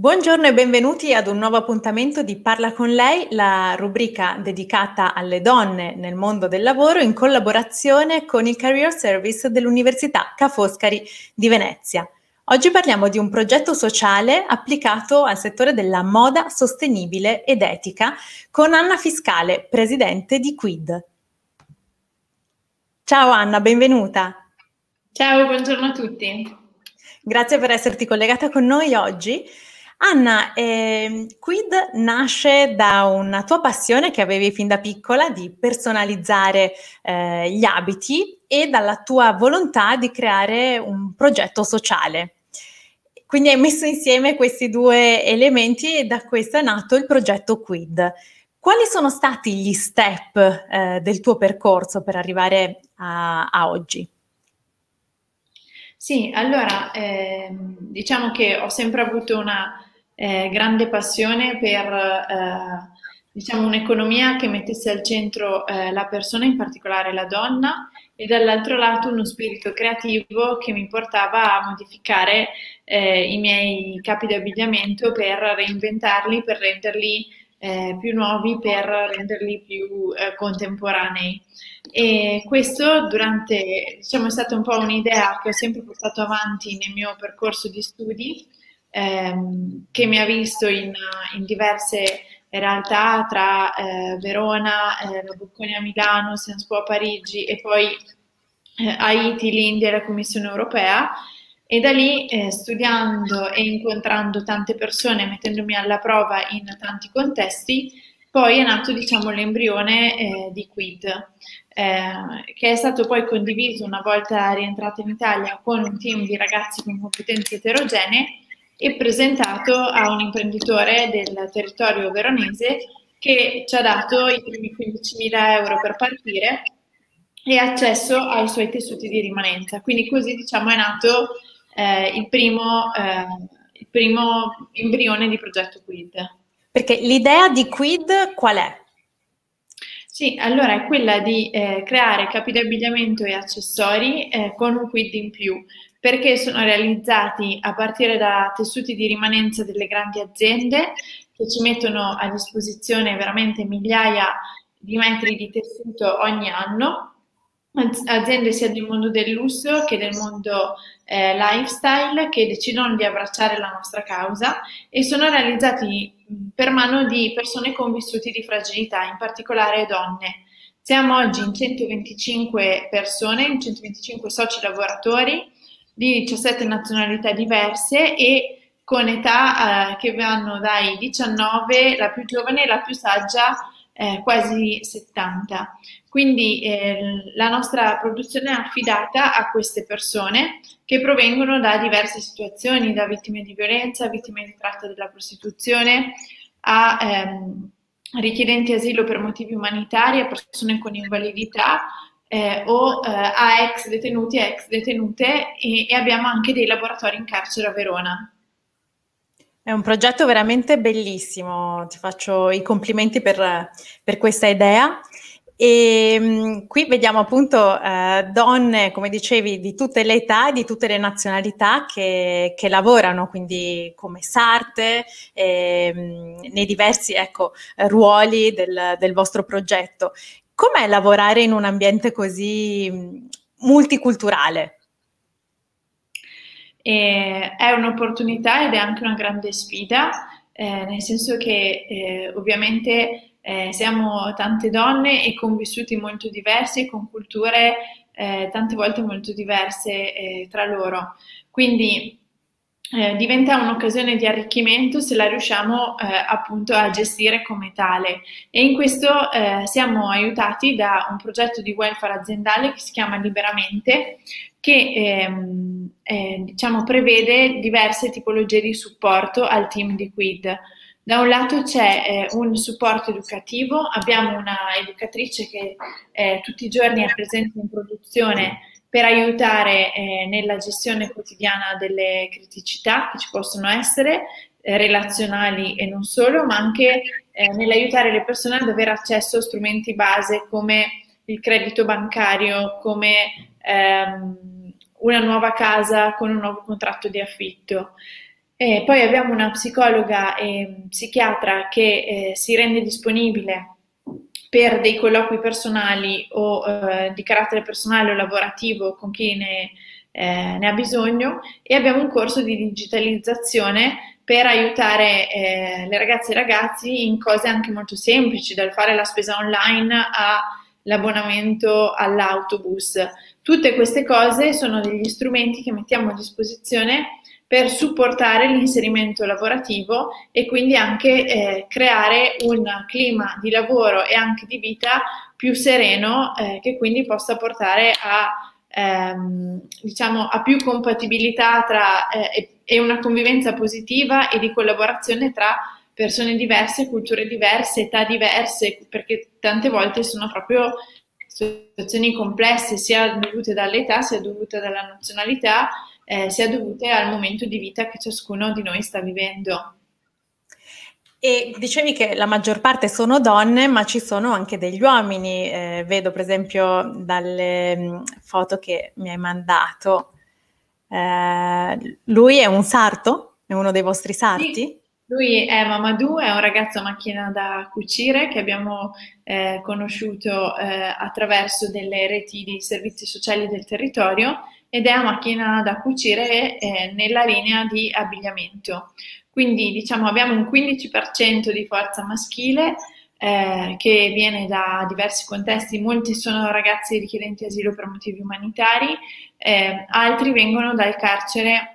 Buongiorno e benvenuti ad un nuovo appuntamento di Parla con lei, la rubrica dedicata alle donne nel mondo del lavoro in collaborazione con il Career Service dell'Università Ca' Foscari di Venezia. Oggi parliamo di un progetto sociale applicato al settore della moda sostenibile ed etica con Anna Fiscale, presidente di Quid. Ciao Anna, benvenuta. Ciao, buongiorno a tutti. Grazie per esserti collegata con noi oggi. Anna, eh, Quid nasce da una tua passione che avevi fin da piccola di personalizzare eh, gli abiti e dalla tua volontà di creare un progetto sociale. Quindi hai messo insieme questi due elementi e da questo è nato il progetto Quid. Quali sono stati gli step eh, del tuo percorso per arrivare a, a oggi? Sì, allora eh, diciamo che ho sempre avuto una eh, grande passione per eh, diciamo, un'economia che mettesse al centro eh, la persona, in particolare la donna, e dall'altro lato uno spirito creativo che mi portava a modificare eh, i miei capi di abbigliamento per reinventarli, per renderli eh, più nuovi, per renderli più eh, contemporanei. E questo durante, diciamo, è stata un po' un'idea che ho sempre portato avanti nel mio percorso di studi ehm, che mi ha visto in, in diverse realtà tra eh, Verona, eh, la Bocconi a Milano, Sciences Po a Parigi e poi eh, Haiti, l'India e la Commissione europea. E da lì, eh, studiando e incontrando tante persone, mettendomi alla prova in tanti contesti, poi è nato diciamo, l'embrione eh, di Quid, eh, che è stato poi condiviso una volta rientrata in Italia con un team di ragazzi con competenze eterogenee e presentato a un imprenditore del territorio veronese che ci ha dato i primi 15.000 euro per partire e accesso ai suoi tessuti di rimanenza. Quindi così diciamo è nato eh, il, primo, eh, il primo embrione di progetto Quid. Perché l'idea di Quid qual è? Sì, allora è quella di eh, creare capi di abbigliamento e accessori eh, con un quid in più, perché sono realizzati a partire da tessuti di rimanenza delle grandi aziende che ci mettono a disposizione veramente migliaia di metri di tessuto ogni anno, aziende sia del mondo del lusso che del mondo eh, lifestyle che decidono di abbracciare la nostra causa e sono realizzati per mano di persone con vissuti di fragilità, in particolare donne. Siamo oggi in 125 persone, in 125 soci lavoratori di 17 nazionalità diverse e con età eh, che vanno dai 19, la più giovane e la più saggia, eh, quasi 70. Quindi eh, la nostra produzione è affidata a queste persone che provengono da diverse situazioni, da vittime di violenza, vittime di tratta della prostituzione, a ehm, richiedenti asilo per motivi umanitari, a persone con invalidità, eh, o eh, a ex detenuti e ex detenute e, e, abbiamo anche dei laboratori in carcere a Verona. È un progetto veramente bellissimo, ti faccio i complimenti per, per questa idea. E mh, mm, qui vediamo appunto eh, donne, come dicevi, di tutte le età, di tutte le nazionalità che, che lavorano, quindi come sarte, eh, nei diversi ecco, ruoli del, del vostro progetto. Com'è lavorare in un ambiente così mm, multiculturale? E è un'opportunità ed è anche una grande sfida, eh, nel senso che eh, ovviamente eh, siamo tante donne e con vissuti molto diversi, con culture eh, tante volte molto diverse eh, tra loro. Quindi eh, diventa un'occasione di arricchimento se la riusciamo eh, appunto a gestire come tale. E in questo eh, siamo aiutati da un progetto di welfare aziendale che si chiama Liberamente, che ehm, eh, diciamo, prevede diverse tipologie di supporto al team di Quid. Da un lato c'è eh, un supporto educativo, abbiamo una educatrice che eh, tutti i giorni è presente in produzione per aiutare eh, nella gestione quotidiana delle criticità che ci possono essere, eh, relazionali e non solo, ma anche eh, nell'aiutare le persone ad avere accesso a strumenti base come il credito bancario, come ehm, una nuova casa con un nuovo contratto di affitto. E poi abbiamo una psicologa e psichiatra che eh, si rende disponibile per dei colloqui personali o eh, di carattere personale o lavorativo con chi ne, eh, ne, ha bisogno e abbiamo un corso di digitalizzazione per aiutare eh, le ragazze e i ragazzi in cose anche molto semplici, dal fare la spesa online all'abbonamento all'autobus. Tutte queste cose sono degli strumenti che mettiamo a disposizione per supportare l'inserimento lavorativo e quindi anche eh, creare un clima di lavoro e anche di vita più sereno eh, che quindi possa portare a, ehm, diciamo, a più compatibilità tra, eh, e una convivenza positiva e di collaborazione tra persone diverse, culture diverse, età diverse, perché tante volte sono proprio situazioni complesse sia dovute dall'età sia dovute dalla nazionalità eh, sia dovute al momento di vita che ciascuno di noi sta vivendo. E dicevi che la maggior parte sono donne, ma ci sono anche degli uomini. Eh, vedo per esempio dalle mm, foto che mi hai mandato. Eh, lui è un sarto? È uno dei vostri sarti? Sì. Lui è Mamadou, è un ragazzo a macchina da cucire che abbiamo eh, conosciuto eh, attraverso delle reti di servizi sociali del territorio ed è a macchina da cucire eh, nella linea di abbigliamento. Quindi diciamo abbiamo un 15% di forza maschile eh, che viene da diversi contesti, molti sono ragazzi richiedenti asilo per motivi umanitari, eh, altri vengono dal carcere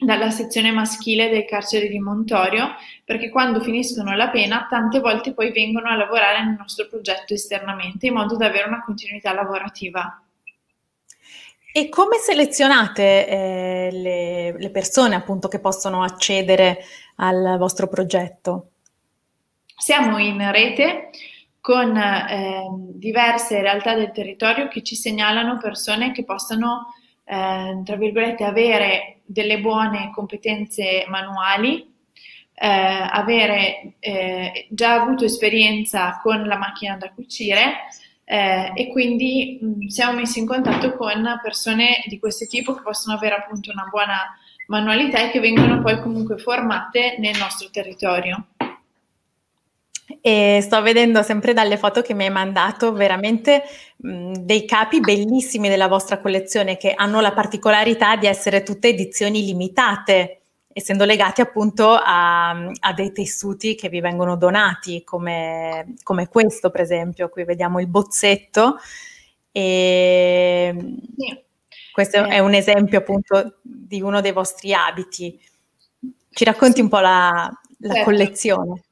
dalla sezione maschile del carcere di Montorio, perché quando finiscono la pena tante volte poi vengono a lavorare nel nostro progetto esternamente in modo da avere una continuità lavorativa. E come selezionate eh, le, le, persone appunto che possono accedere al vostro progetto? Siamo in rete con eh, diverse realtà del territorio che ci segnalano persone che possano, eh, tra virgolette, avere delle buone competenze manuali, eh, avere eh, già avuto esperienza con la macchina da cucire eh, e quindi mh, siamo messi in contatto con persone di questo tipo che possono avere appunto una buona manualità e che vengono poi comunque formate nel nostro territorio. E sto vedendo sempre dalle foto che mi hai mandato veramente mh, dei capi bellissimi della vostra collezione che hanno la particolarità di essere tutte edizioni limitate essendo legati appunto a, a, dei tessuti che vi vengono donati, come, come, questo per esempio, qui vediamo il bozzetto e sì. questo eh. è un esempio appunto di uno dei vostri abiti. Ci racconti un po' la, la certo. collezione?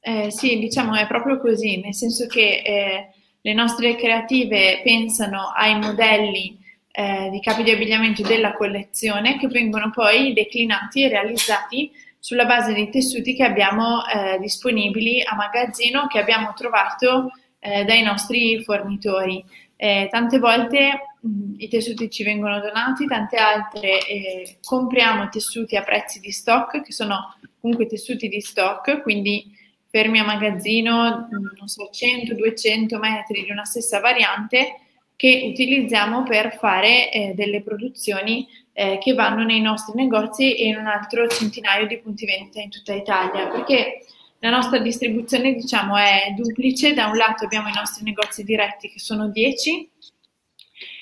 Eh, sì, diciamo è proprio così, nel senso che eh, le nostre creative pensano ai modelli eh, di capi di abbigliamento della collezione che vengono poi declinati e realizzati sulla base dei tessuti che abbiamo eh, disponibili a magazzino che abbiamo trovato eh, dai nostri fornitori. Eh, tante volte mh, i tessuti ci vengono donati, tante altre eh, compriamo tessuti a prezzi di stock, che sono comunque tessuti di stock, quindi fermi a magazzino, non so, 100-200 metri di una stessa variante che utilizziamo per fare eh, delle produzioni eh, che vanno nei nostri negozi e in un altro centinaio di punti vendita in tutta Italia, perché la nostra distribuzione diciamo è duplice, da un lato abbiamo i nostri negozi diretti che sono 10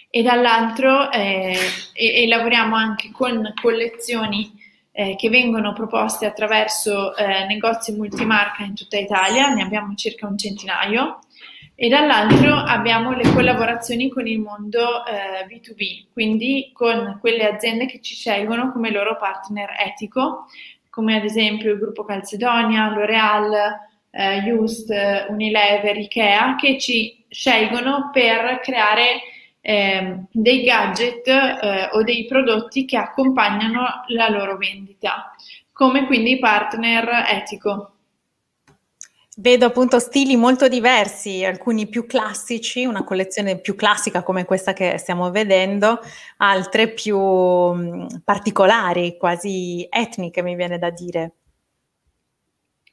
e dall'altro eh, e, e, lavoriamo anche con collezioni eh, che vengono proposte attraverso eh, negozi multimarca in tutta Italia, ne abbiamo circa un centinaio e dall'altro abbiamo le collaborazioni con il mondo eh, B2B, quindi con quelle aziende che ci scelgono come loro partner etico, come ad esempio il gruppo Calcedonia, L'Oreal, eh, Just, Unilever, Ikea, che ci scelgono per creare eh, dei gadget eh, o dei prodotti che accompagnano la loro vendita, come quindi partner etico. Vedo appunto stili molto diversi, alcuni più classici, una collezione più classica come questa che stiamo vedendo, altre più mm, particolari, quasi etniche mi viene da dire.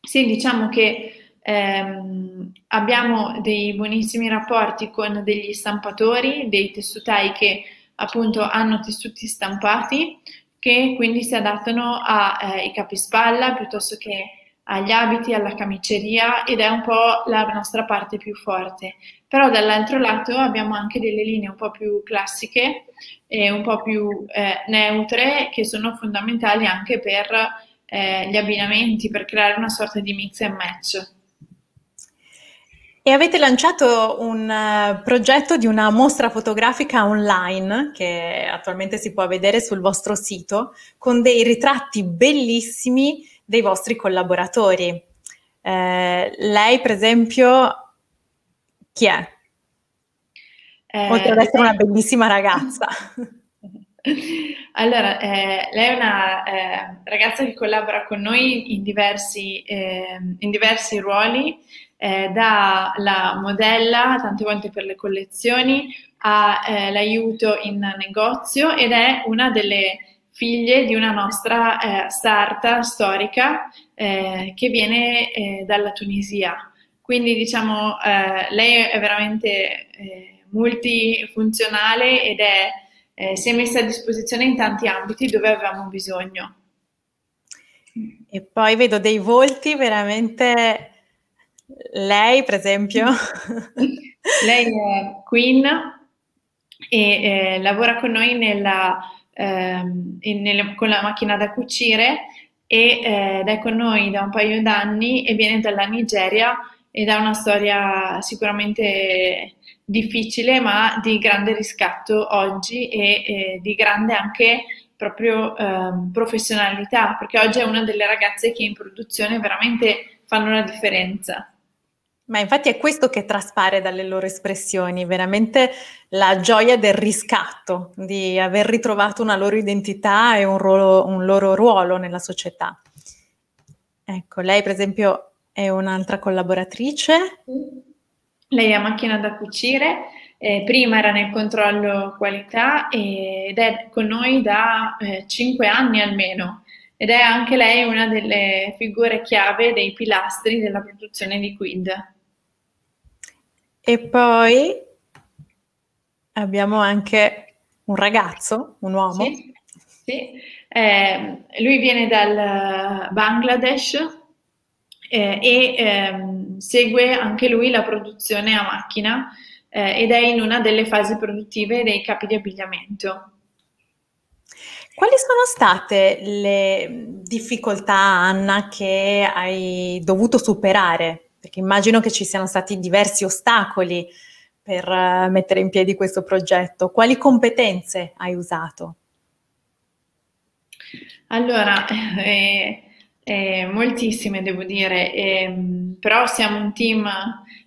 Sì, diciamo che ehm, abbiamo dei buonissimi rapporti con degli stampatori, dei tessutai che appunto hanno tessuti stampati, che quindi si adattano ai eh, capispalla piuttosto che agli abiti, alla camiceria ed è un po' la nostra parte più forte. Però dall'altro lato abbiamo anche delle linee un po' più classiche e un po' più eh, neutre che sono fondamentali anche per eh, gli abbinamenti, per creare una sorta di mix and match. E avete lanciato un uh, progetto di una mostra fotografica online che attualmente si può vedere sul vostro sito con dei ritratti bellissimi dei vostri collaboratori. Eh, lei, per esempio, chi è? Eh, Oltre ad essere una bellissima ragazza. Allora, eh, lei è una eh, ragazza che collabora con noi in diversi, eh, in diversi ruoli, eh, dalla modella tante volte per le collezioni all'aiuto in negozio ed è una delle figlie di una nostra eh, sarta storica eh, che viene eh, dalla Tunisia. Quindi diciamo eh, lei è veramente eh, multifunzionale ed è, eh, si è messa a disposizione in tanti ambiti dove avevamo bisogno. E poi vedo dei volti veramente... Lei, per esempio? lei è Queen e lavora con noi nella ehm, nelle, con la macchina da cucire e, eh, ed è con noi da un paio d'anni e viene dalla Nigeria ed ha una storia sicuramente difficile ma di grande riscatto oggi e, e di grande anche proprio eh, professionalità perché oggi è una delle ragazze che in produzione veramente fanno la differenza. Ma infatti è questo che traspare dalle loro espressioni, veramente la gioia del riscatto, di aver ritrovato una loro identità e un, ruolo, un loro ruolo nella società. Ecco, lei per esempio è un'altra collaboratrice. Lei è macchina da cucire, eh, prima era nel controllo qualità ed è con noi da eh, 5 anni almeno ed è anche lei una delle figure chiave dei pilastri della produzione di Quid. E poi abbiamo anche un ragazzo, un uomo. Sì, sì. Eh, lui viene dal Bangladesh eh, e eh, segue anche lui la produzione a macchina eh, ed è in una delle fasi produttive dei capi di abbigliamento. Quali sono state le difficoltà, Anna, che hai dovuto superare perché immagino che ci siano stati diversi ostacoli per uh, mettere in piedi questo progetto. Quali competenze hai usato? Allora, eh, eh, moltissime devo dire, eh, però siamo un team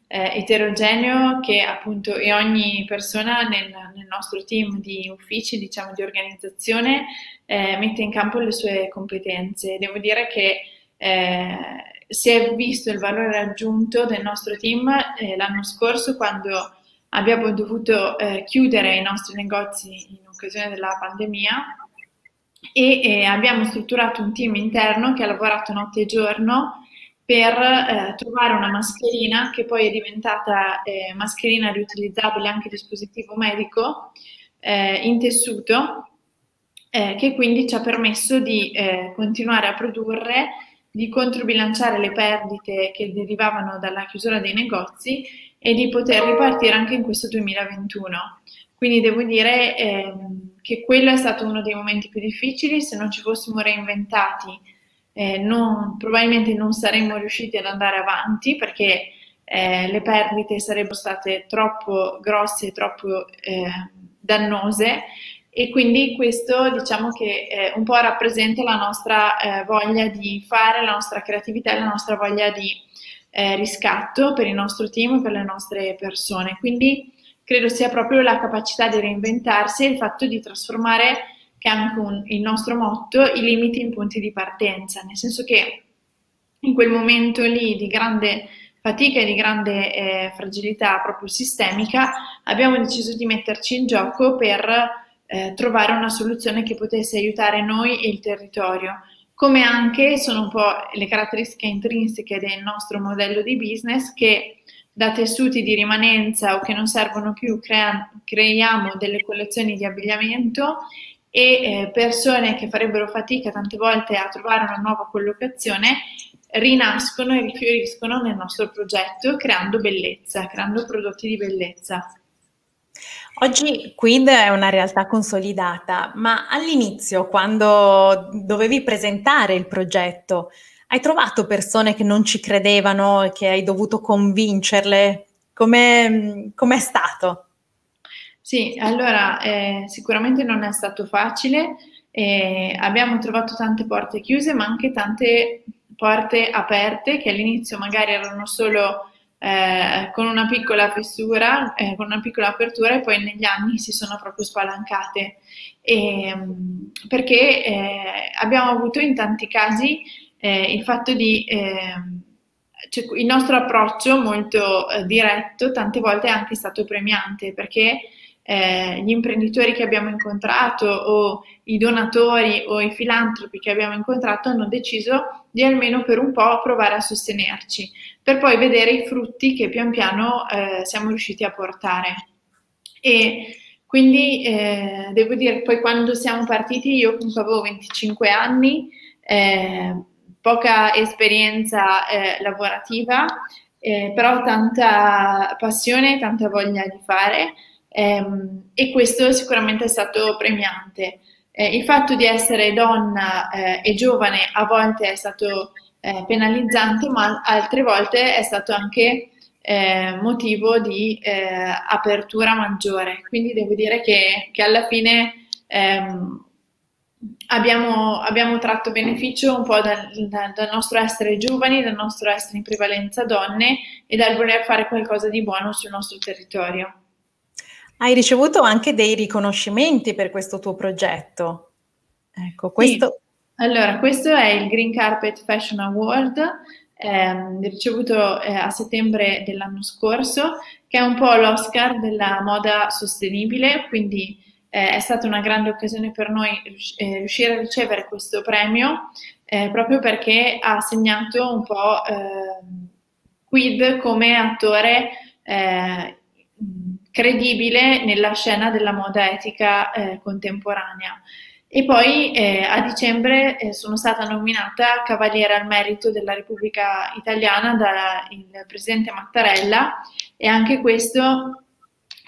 eh, eterogeneo che appunto e ogni persona nel, nel, nostro team di uffici, diciamo di organizzazione, eh, mette in campo le sue competenze. Devo dire che eh, si è visto il valore aggiunto del nostro team eh, l'anno scorso quando abbiamo dovuto eh, chiudere i nostri negozi in occasione della pandemia. E eh, abbiamo strutturato un team interno che ha lavorato notte e giorno per eh, trovare una mascherina che poi è diventata eh, mascherina riutilizzabile anche dispositivo medico eh, in tessuto che quindi ci ha permesso di continuare a produrre di controbilanciare le perdite che derivavano dalla chiusura dei negozi e di poter ripartire anche in questo 2021. Quindi devo dire eh, che quello è stato uno dei momenti più difficili, se non ci fossimo reinventati eh, non, probabilmente non saremmo riusciti ad andare avanti perché eh, le perdite sarebbero state troppo grosse, troppo eh, dannose e quindi questo diciamo che eh, un po' rappresenta la nostra eh, voglia di fare, la nostra creatività e la nostra voglia di eh, riscatto per il nostro team e per le nostre persone. Quindi credo sia proprio la capacità di reinventarsi e il fatto di trasformare, che è anche un, il nostro motto, i limiti in punti di partenza, nel senso che in quel momento lì di grande fatica e di grande eh, fragilità proprio sistemica, abbiamo deciso di metterci in gioco per eh, trovare una soluzione che potesse aiutare noi e il territorio, come anche sono un po' le caratteristiche intrinseche del nostro modello di business che da tessuti di rimanenza o che non servono più crea- creiamo delle collezioni di abbigliamento e eh, persone che farebbero fatica tante volte a trovare una nuova collocazione rinascono e rifioriscono nel nostro progetto creando bellezza, creando prodotti di bellezza. Oggi Quid è una realtà consolidata, ma all'inizio, quando dovevi presentare il progetto, hai trovato persone che non ci credevano e che hai dovuto convincerle? Come è stato? Sì, allora eh, sicuramente non è stato facile. Eh, abbiamo trovato tante porte chiuse, ma anche tante porte aperte che all'inizio magari erano solo eh, con una piccola fessura, eh, con una piccola apertura e poi negli anni si sono proprio spalancate. E, ehm, perché eh, abbiamo avuto in tanti casi eh, il fatto di... Ehm, cioè, il nostro approccio molto eh, diretto tante volte è anche stato premiante perché eh, gli imprenditori che abbiamo incontrato o i donatori o i filantropi che abbiamo incontrato hanno deciso di almeno per un po' provare a sostenerci, per poi vedere i frutti che pian piano eh, siamo riusciti a portare. E quindi eh, devo dire, poi quando siamo partiti, io comunque avevo 25 anni, eh, poca esperienza eh, lavorativa, eh, però tanta passione tanta voglia di fare e questo sicuramente è stato premiante. Eh, il fatto di essere donna eh, e giovane a volte è stato eh, penalizzante, ma altre volte è stato anche motivo di apertura maggiore. Quindi devo dire che, che alla fine ehm, abbiamo, abbiamo, tratto beneficio un po' dal, dal, dal, nostro essere giovani, dal nostro essere in prevalenza donne e dal voler fare qualcosa di buono sul nostro territorio. Hai ricevuto anche dei riconoscimenti per questo tuo progetto. Ecco, questo... Sì. Allora, questo è il Green Carpet Fashion Award, ehm, ricevuto eh, a settembre dell'anno scorso, che è un po' l'Oscar della moda sostenibile, quindi eh, è stata una grande occasione per noi eh, riuscire a ricevere questo premio, eh, proprio perché ha segnato un po' ehm, Quid come attore eh, credibile nella scena della moda etica eh, contemporanea. E poi eh, a dicembre eh, sono stata nominata Cavaliere al Merito della Repubblica Italiana dal Presidente Mattarella e anche questo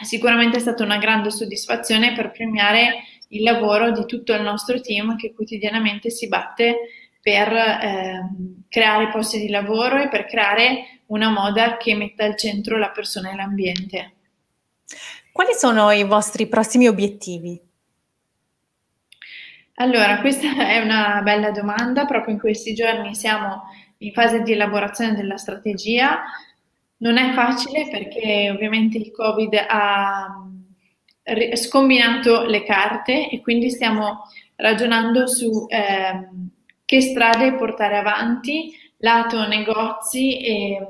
sicuramente è stata una grande soddisfazione per premiare il lavoro di tutto il nostro team che quotidianamente si batte per eh, creare posti di lavoro e per creare una moda che metta al centro la persona e l'ambiente. Quali sono i vostri prossimi obiettivi? Allora, questa è una bella domanda. Proprio in questi giorni siamo in fase di elaborazione della strategia. Non è facile perché ovviamente il Covid ha scombinato le carte e quindi stiamo ragionando su eh, che strade portare avanti lato negozi e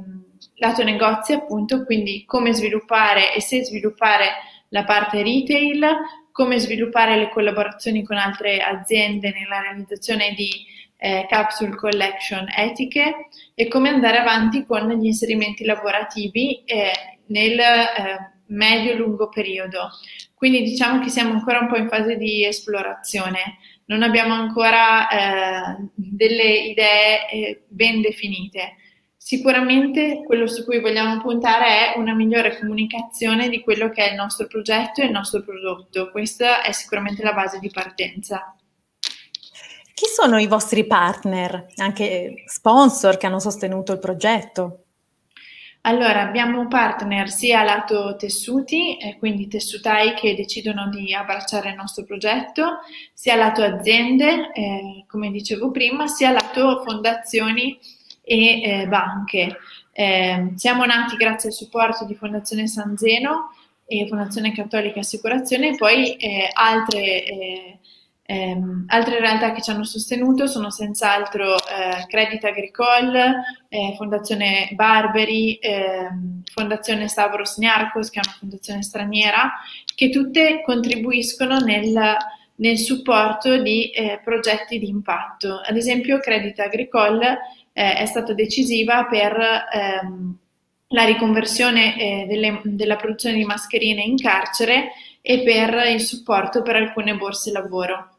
lato negozi appunto, quindi come sviluppare e se sviluppare la parte retail, come sviluppare le collaborazioni con altre aziende nella realizzazione di eh, capsule collection etiche e come andare avanti con gli inserimenti lavorativi eh, nel eh, medio-lungo periodo. Quindi diciamo che siamo ancora un po' in fase di esplorazione, non abbiamo ancora eh, delle idee eh, ben definite. Sicuramente quello su cui vogliamo puntare è una migliore comunicazione di quello che è il nostro progetto e il nostro prodotto. Questa è sicuramente la base di partenza. Chi sono i vostri partner, anche sponsor che hanno sostenuto il progetto? Allora, abbiamo partner sia lato tessuti, eh, quindi tessutai che decidono di abbracciare il nostro progetto, sia lato aziende, eh, come dicevo prima, sia lato fondazioni e eh, banche. Eh, siamo nati grazie al supporto di Fondazione San Zeno e Fondazione Cattolica Assicurazione e poi eh, altre eh, eh, altre realtà che ci hanno sostenuto sono senz'altro eh, Credit Agricole, eh, Fondazione Barberi, ehm, Fondazione Stavros Niarcos, che è una fondazione straniera, che tutte contribuiscono nel, nel supporto di eh, progetti di impatto. Ad esempio Credit Agricole eh, è stata decisiva per ehm, la riconversione eh, delle, della produzione di mascherine in carcere e per il supporto per alcune borse lavoro.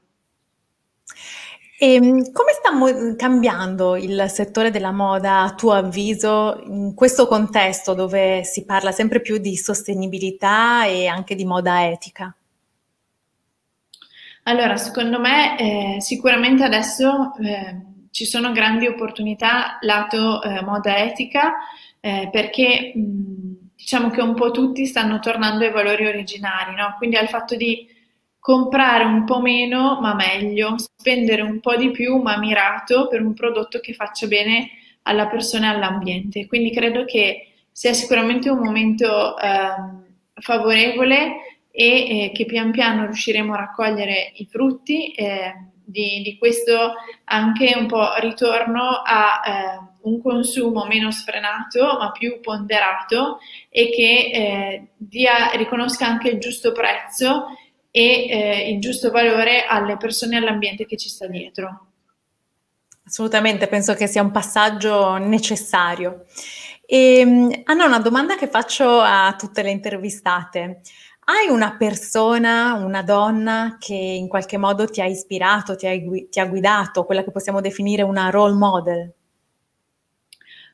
E ehm, come sta cambiando il settore della moda, a tuo avviso, in questo contesto dove si parla sempre più di sostenibilità e anche di moda etica? Allora, secondo me eh, sicuramente adesso eh, ci sono grandi opportunità lato eh, moda etica eh, perché mh, diciamo che un po' tutti stanno tornando ai valori originari, no? quindi al fatto di comprare un po' meno ma meglio, spendere un po' di più ma mirato per un prodotto che faccia bene alla persona e all'ambiente. Quindi credo che sia sicuramente un momento eh, favorevole e eh, che pian piano riusciremo a raccogliere i frutti eh, di, di, questo anche un po' ritorno a eh, un consumo meno sfrenato ma più ponderato e che eh, dia, riconosca anche il giusto prezzo e eh, il giusto valore alle persone e all'ambiente che ci sta dietro. Assolutamente, penso che sia un passaggio necessario. E, ehm, Anna, una domanda che faccio a tutte le intervistate. Hai una persona, una donna che in qualche modo ti ha ispirato, ti ha, ti ha guidato, quella che possiamo definire una role model?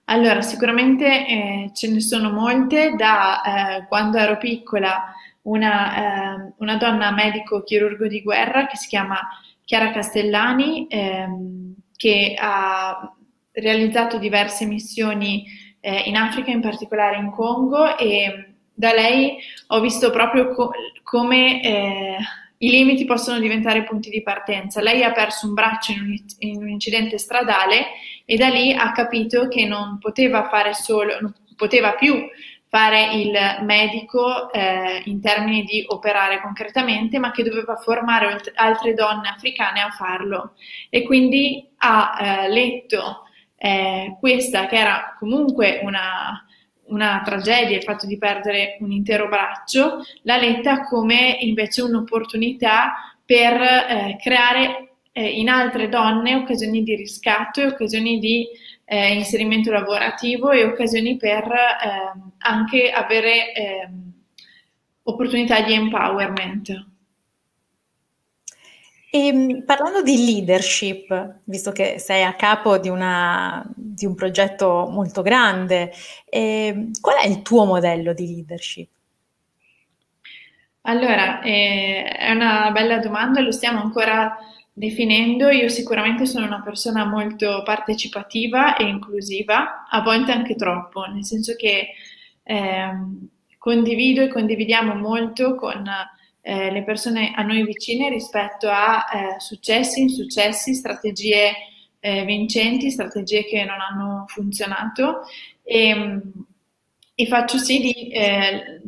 Allora, sicuramente eh, ce ne sono molte. Da eh, quando ero piccola una, eh, una donna medico chirurgo di guerra che si chiama Chiara Castellani, ehm, che ha realizzato diverse missioni eh, in Africa, in particolare in Congo, e da lei ho visto proprio co- come eh, i limiti possono diventare punti di partenza. Lei ha perso un braccio in un, in un incidente stradale e da lì ha capito che non poteva fare solo, non poteva più fare il medico eh, in termini di operare concretamente, ma che doveva formare altre donne africane a farlo. E quindi ha eh, letto eh, questa, che era comunque una, una tragedia, il fatto di perdere un intero braccio, l'ha letta come invece un'opportunità per eh, creare eh, in altre donne occasioni di riscatto e occasioni di eh, inserimento lavorativo e occasioni per eh, anche avere eh, opportunità di empowerment. E, ehm, parlando di leadership, visto che sei a capo di, una, di un progetto molto grande, eh, qual è il tuo modello di leadership? Allora, eh, è una bella domanda, lo stiamo ancora Definendo, io sicuramente sono una persona molto partecipativa e inclusiva, a volte anche troppo, nel senso che eh, condivido e condividiamo molto con eh, le persone a noi vicine rispetto a eh, successi, insuccessi, strategie eh, vincenti, strategie che non hanno funzionato e, e faccio sì di... Eh,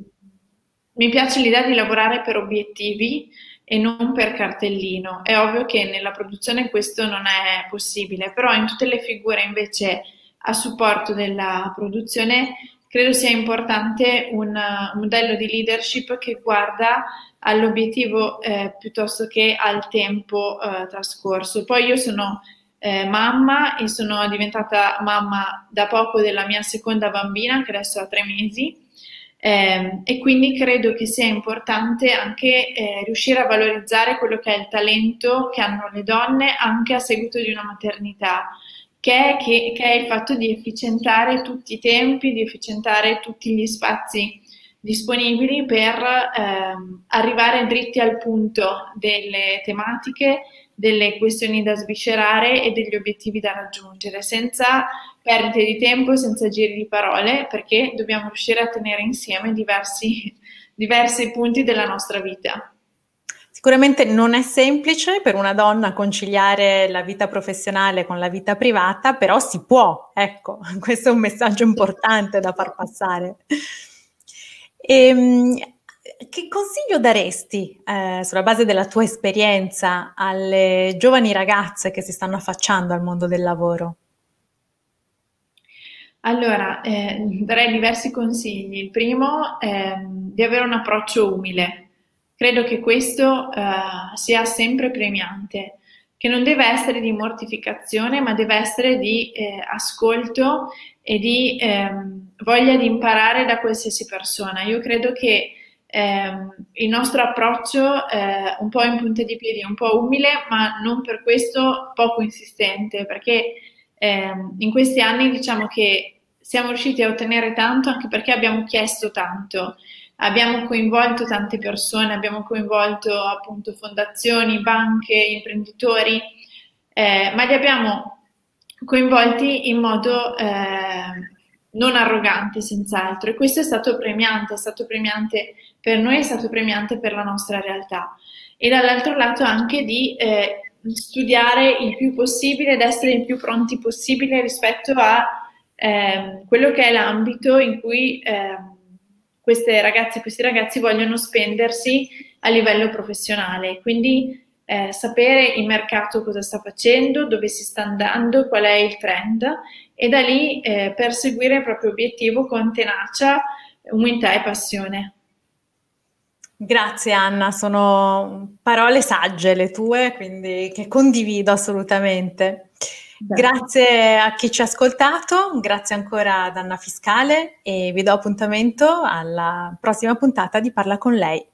mi piace l'idea di lavorare per obiettivi e non per cartellino. È ovvio che nella produzione questo non è possibile, però in tutte le figure invece a supporto della produzione credo sia importante un, un modello di leadership che guarda all'obiettivo eh, piuttosto che al tempo eh, trascorso. Poi io sono eh, mamma e sono diventata mamma da poco della mia seconda bambina che adesso ha tre mesi eh, e quindi credo che sia importante anche eh, riuscire a valorizzare quello che è il talento che hanno le donne anche a seguito di una maternità, che è, che, che è il fatto di efficientare tutti i tempi, di efficientare tutti gli spazi disponibili per ehm, arrivare dritti al punto delle tematiche, delle questioni da sviscerare e degli obiettivi da raggiungere, senza perdite di tempo, senza giri di parole, perché dobbiamo riuscire a tenere insieme diversi, diversi punti della nostra vita. Sicuramente non è semplice per una donna conciliare la vita professionale con la vita privata, però si può, ecco, questo è un messaggio importante da far passare. E, ehm, che consiglio daresti, eh, sulla base della tua esperienza, alle giovani ragazze che si stanno affacciando al mondo del lavoro? Allora, eh, darei diversi consigli. Il primo è di avere un approccio umile Credo che questo uh, sia sempre premiante, che non deve essere di mortificazione, ma deve essere di eh, ascolto e di eh, voglia di imparare da qualsiasi persona. Io credo che eh, il nostro approccio è un po' in punta di piedi, un po' umile, ma non per questo poco insistente, perché ehm, in questi anni diciamo che siamo riusciti a ottenere tanto anche perché abbiamo chiesto tanto abbiamo coinvolto tante persone, abbiamo coinvolto appunto fondazioni, banche, imprenditori, eh, ma li abbiamo coinvolti in modo eh, non arrogante, senz'altro. E questo è stato premiante, è stato premiante per noi, è stato premiante per la nostra realtà. E dall'altro lato anche di eh, studiare il più possibile ed essere il più pronti possibile rispetto a eh, quello che è l'ambito in cui eh, queste ragazze e questi ragazzi vogliono spendersi a livello professionale. Quindi eh, sapere il mercato cosa sta facendo, dove si sta andando, qual è il trend e da lì eh, perseguire il proprio obiettivo con tenacia, umiltà e passione. Grazie Anna, sono parole sagge le tue, quindi che condivido assolutamente. Grazie a chi ci ha ascoltato, grazie ancora ad Anna Fiscale e vi do appuntamento alla prossima puntata di Parla con lei.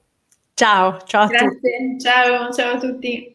Ciao, ciao a grazie, tutti. Ciao, ciao a tutti.